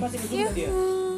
masih iya. di Zoom?